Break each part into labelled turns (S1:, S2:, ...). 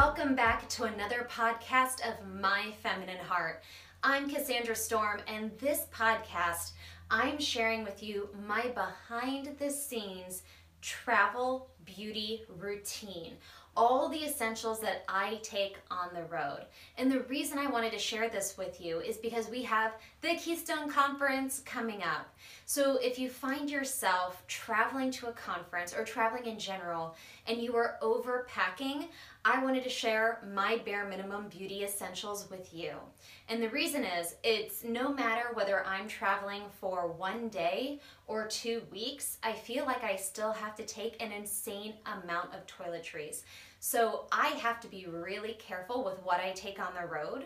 S1: Welcome back to another podcast of My Feminine Heart. I'm Cassandra Storm, and this podcast, I'm sharing with you my behind the scenes travel beauty routine all the essentials that I take on the road. And the reason I wanted to share this with you is because we have the Keystone Conference coming up. So if you find yourself traveling to a conference or traveling in general and you are overpacking, I wanted to share my bare minimum beauty essentials with you. And the reason is, it's no matter whether I'm traveling for one day or two weeks, I feel like I still have to take an insane amount of toiletries. So I have to be really careful with what I take on the road.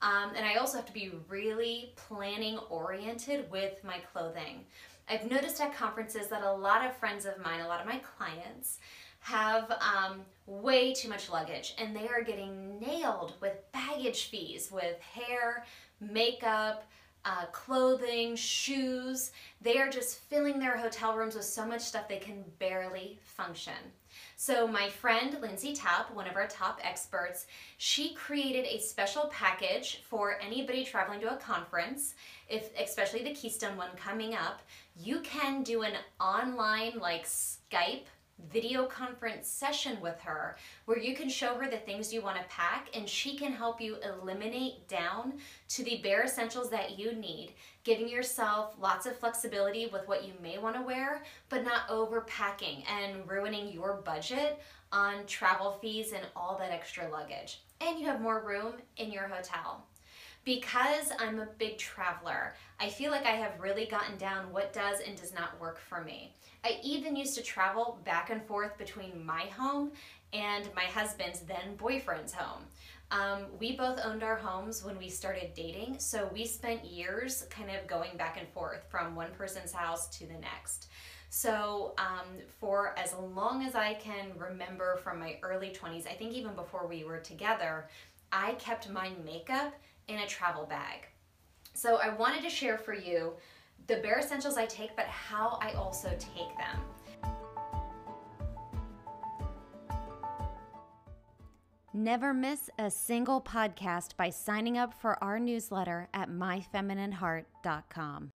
S1: Um, and I also have to be really planning oriented with my clothing. I've noticed at conferences that a lot of friends of mine, a lot of my clients, have um, way too much luggage and they are getting nailed with baggage fees, with hair, makeup, uh, clothing, shoes. They are just filling their hotel rooms with so much stuff they can barely function. So my friend Lindsay Tapp, one of our top experts, she created a special package for anybody traveling to a conference, if especially the Keystone one coming up. You can do an online like Skype video conference session with her where you can show her the things you want to pack and she can help you eliminate down to the bare essentials that you need, giving yourself lots of flexibility with what you may want to wear, but not overpacking and ruining your budget on travel fees and all that extra luggage. And you have more room in your hotel. Because I'm a big traveler, I feel like I have really gotten down what does and does not work for me. I even used to travel back and forth between my home and my husband's then boyfriend's home. Um, we both owned our homes when we started dating, so we spent years kind of going back and forth from one person's house to the next. So, um, for as long as I can remember from my early 20s, I think even before we were together, I kept my makeup in a travel bag. So I wanted to share for you the bare essentials I take, but how I also take them.
S2: Never miss a single podcast by signing up for our newsletter at myfeminineheart.com.